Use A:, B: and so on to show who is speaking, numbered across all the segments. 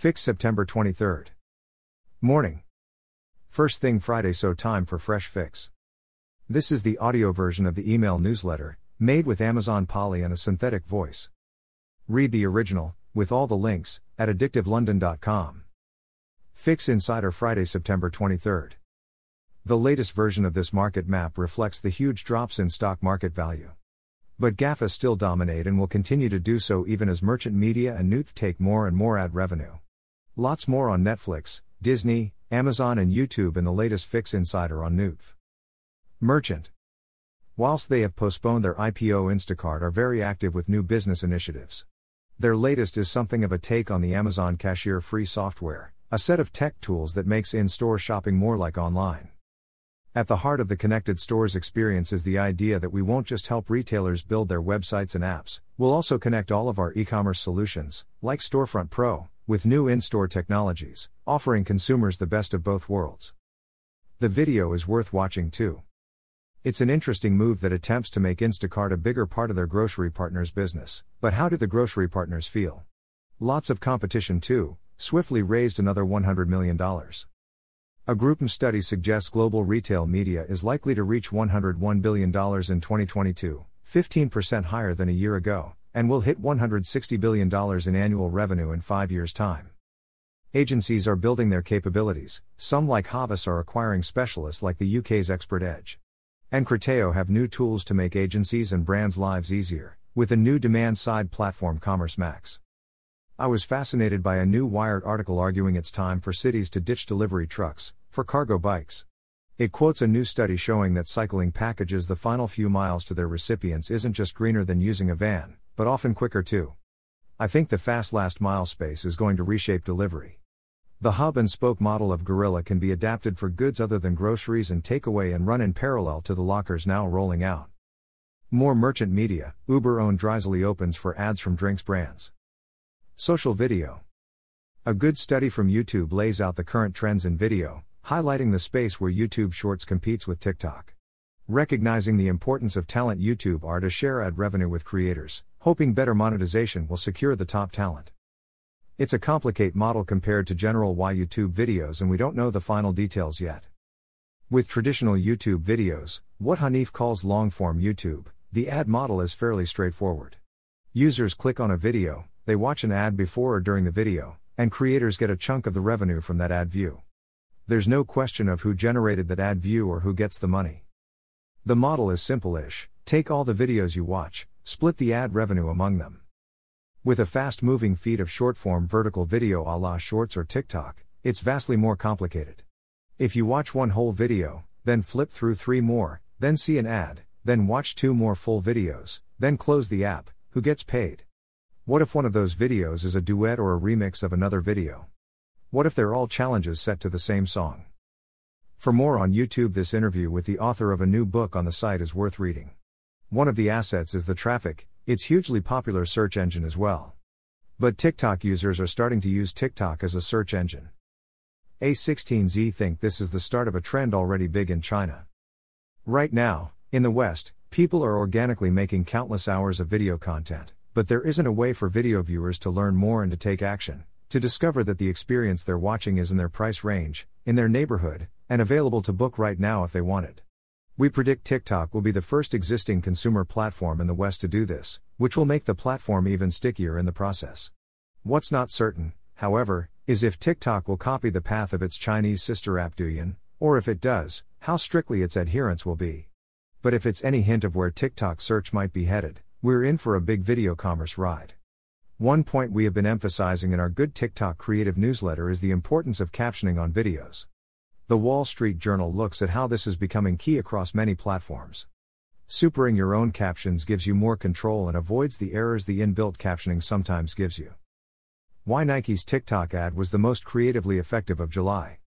A: Fix September 23rd. Morning. First thing Friday, so time for Fresh Fix. This is the audio version of the email newsletter, made with Amazon Polly and a synthetic voice. Read the original, with all the links, at addictivelondon.com. Fix Insider Friday, September 23rd. The latest version of this market map reflects the huge drops in stock market value. But GAFA still dominate and will continue to do so even as merchant media and NewTV take more and more ad revenue. Lots more on Netflix, Disney, Amazon, and YouTube in the latest Fix Insider on NewTV. Merchant. Whilst they have postponed their IPO, Instacart are very active with new business initiatives. Their latest is something of a take on the Amazon cashier free software, a set of tech tools that makes in store shopping more like online. At the heart of the connected stores experience is the idea that we won't just help retailers build their websites and apps, we'll also connect all of our e commerce solutions, like Storefront Pro, with new in store technologies, offering consumers the best of both worlds. The video is worth watching too. It's an interesting move that attempts to make Instacart a bigger part of their grocery partners' business, but how do the grocery partners feel? Lots of competition too, Swiftly raised another $100 million. A GroupM study suggests global retail media is likely to reach $101 billion in 2022, 15% higher than a year ago, and will hit $160 billion in annual revenue in five years' time. Agencies are building their capabilities, some like Havas are acquiring specialists like the UK's Expert Edge. And Criteo have new tools to make agencies and brands' lives easier, with a new demand side platform Commerce Max. I was fascinated by a new Wired article arguing it's time for cities to ditch delivery trucks, for cargo bikes. It quotes a new study showing that cycling packages the final few miles to their recipients isn't just greener than using a van, but often quicker too. I think the fast last mile space is going to reshape delivery. The hub and spoke model of Gorilla can be adapted for goods other than groceries and takeaway and run in parallel to the lockers now rolling out. More merchant media, Uber owned Drizly opens for ads from drinks brands. Social video. A good study from YouTube lays out the current trends in video, highlighting the space where YouTube Shorts competes with TikTok. Recognizing the importance of talent, YouTube are to share ad revenue with creators, hoping better monetization will secure the top talent. It's a complicated model compared to general Y YouTube videos, and we don't know the final details yet. With traditional YouTube videos, what Hanif calls long form YouTube, the ad model is fairly straightforward. Users click on a video, they watch an ad before or during the video, and creators get a chunk of the revenue from that ad view. There's no question of who generated that ad view or who gets the money. The model is simple ish take all the videos you watch, split the ad revenue among them. With a fast moving feed of short form vertical video a la Shorts or TikTok, it's vastly more complicated. If you watch one whole video, then flip through three more, then see an ad, then watch two more full videos, then close the app, who gets paid? What if one of those videos is a duet or a remix of another video? What if they're all challenges set to the same song? For more on YouTube, this interview with the author of a new book on the site is worth reading. One of the assets is the traffic, it's hugely popular search engine as well. But TikTok users are starting to use TikTok as a search engine. A16Z think this is the start of a trend already big in China. Right now, in the West, people are organically making countless hours of video content. But there isn't a way for video viewers to learn more and to take action, to discover that the experience they're watching is in their price range, in their neighborhood, and available to book right now if they want it. We predict TikTok will be the first existing consumer platform in the West to do this, which will make the platform even stickier in the process. What's not certain, however, is if TikTok will copy the path of its Chinese sister app Douyin, or if it does, how strictly its adherence will be. But if it's any hint of where TikTok search might be headed, we're in for a big video commerce ride. One point we have been emphasizing in our Good TikTok creative newsletter is the importance of captioning on videos. The Wall Street Journal looks at how this is becoming key across many platforms. Supering your own captions gives you more control and avoids the errors the inbuilt captioning sometimes gives you. Why Nike's TikTok ad was the most creatively effective of July.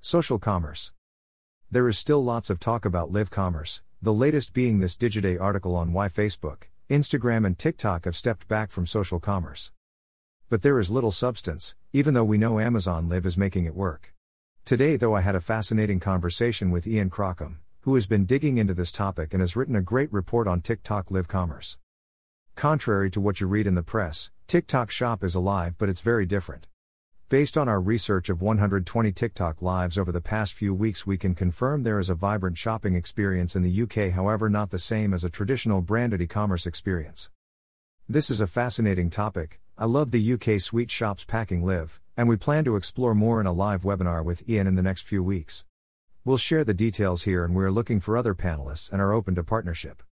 A: Social commerce. There is still lots of talk about live commerce, the latest being this Digiday article on why Facebook, Instagram, and TikTok have stepped back from social commerce. But there is little substance, even though we know Amazon Live is making it work. Today, though, I had a fascinating conversation with Ian Crocombe, who has been digging into this topic and has written a great report on TikTok Live Commerce. Contrary to what you read in the press, TikTok Shop is alive, but it's very different. Based on our research of 120 TikTok lives over the past few weeks, we can confirm there is a vibrant shopping experience in the UK, however, not the same as a traditional branded e commerce experience. This is a fascinating topic. I love the UK sweet shops packing live, and we plan to explore more in a live webinar with Ian in the next few weeks. We'll share the details here, and we're looking for other panelists and are open to partnership.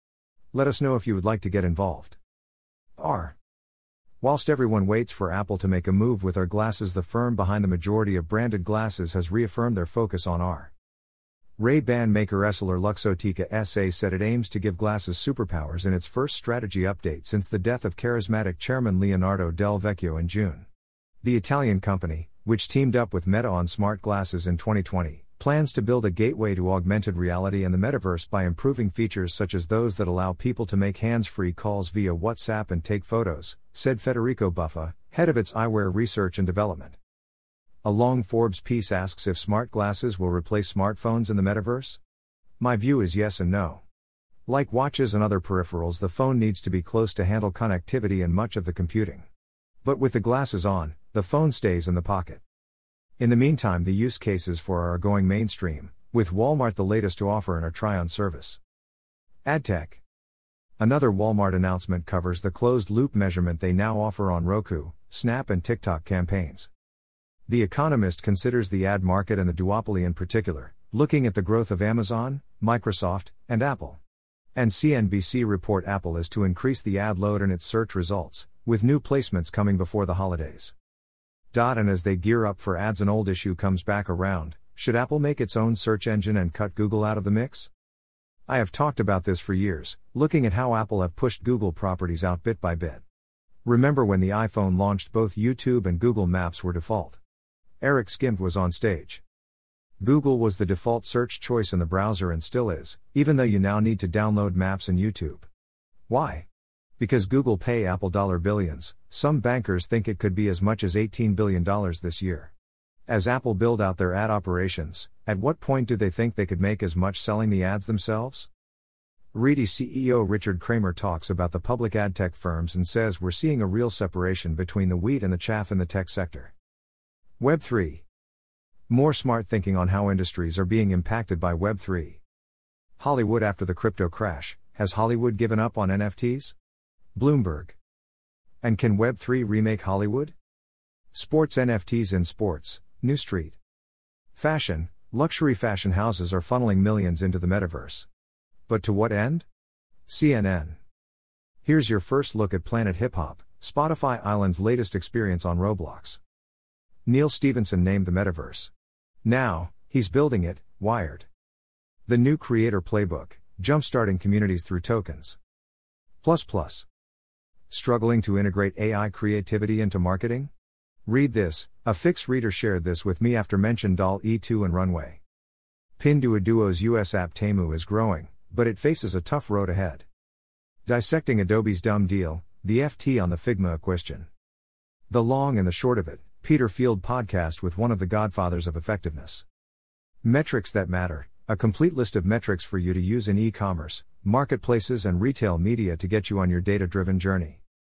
A: Let us know if you would like to get involved. AR. Whilst everyone waits for Apple to make a move with AR glasses, the firm behind the majority of branded glasses has reaffirmed their focus on AR. Ray-Ban maker Essilor Luxottica SA said it aims to give glasses superpowers in its first strategy update since the death of charismatic chairman Leonardo Del Vecchio in June. The Italian company, which teamed up with Meta on smart glasses in 2020, plans to build a gateway to augmented reality and the metaverse by improving features such as those that allow people to make hands free calls via WhatsApp and take photos, said Federico Buffa, head of its eyewear research and development. A long Forbes piece asks if smart glasses will replace smartphones in the metaverse? My view is yes and no. Like watches and other peripherals, the phone needs to be close to handle connectivity and much of the computing. But with the glasses on, the phone stays in the pocket. In the meantime, the use cases for are going mainstream, with Walmart the latest to offer in a try on service. AdTech. Another Walmart announcement covers the closed loop measurement they now offer on Roku, Snap, and TikTok campaigns. The Economist considers the ad market and the duopoly in particular, looking at the growth of Amazon, Microsoft, and Apple. And CNBC report Apple is to increase the ad load in its search results, with new placements coming before the holidays. Dot And as they gear up for ads, an old issue comes back around should Apple make its own search engine and cut Google out of the mix? I have talked about this for years, looking at how Apple have pushed Google properties out bit by bit. Remember when the iPhone launched, both YouTube and Google Maps were default. Eric Schmidt was on stage. Google was the default search choice in the browser and still is, even though you now need to download Maps and YouTube. Why? Because Google pay Apple dollar billions, some bankers think it could be as much as $18 billion this year. As Apple build out their ad operations, at what point do they think they could make as much selling the ads themselves? Arete CEO Richard Kramer talks about the public ad tech firms and says we're seeing a real separation between the wheat and the chaff in the tech sector. Web 3. More smart thinking on how industries are being impacted by Web 3. Hollywood after the crypto crash, has Hollywood given up on NFTs? Bloomberg. And can Web3 remake Hollywood? Sports NFTs in sports, New Street. Fashion, luxury fashion houses are funneling millions into the metaverse. But to what end? CNN. Here's your first look at Planet Hip Hop, Spotify Island's latest experience on Roblox. Neal Stephenson named the metaverse. Now, he's building it, Wired. The new creator playbook, jumpstarting communities through tokens. Plus plus. Struggling to integrate AI creativity into marketing? Read this, a Fix reader shared this with me after mentioned DALL-E 2 and Runway. Pinduoduo's US app Temu is growing, but it faces a tough road ahead. Dissecting Adobe's dumb deal, the FT on the Figma question. The long and the short of it, Peter Field podcast with one of the godfathers of effectiveness. Metrics that matter, a complete list of metrics for you to use in e commerce, marketplaces, and retail media to get you on your data driven journey.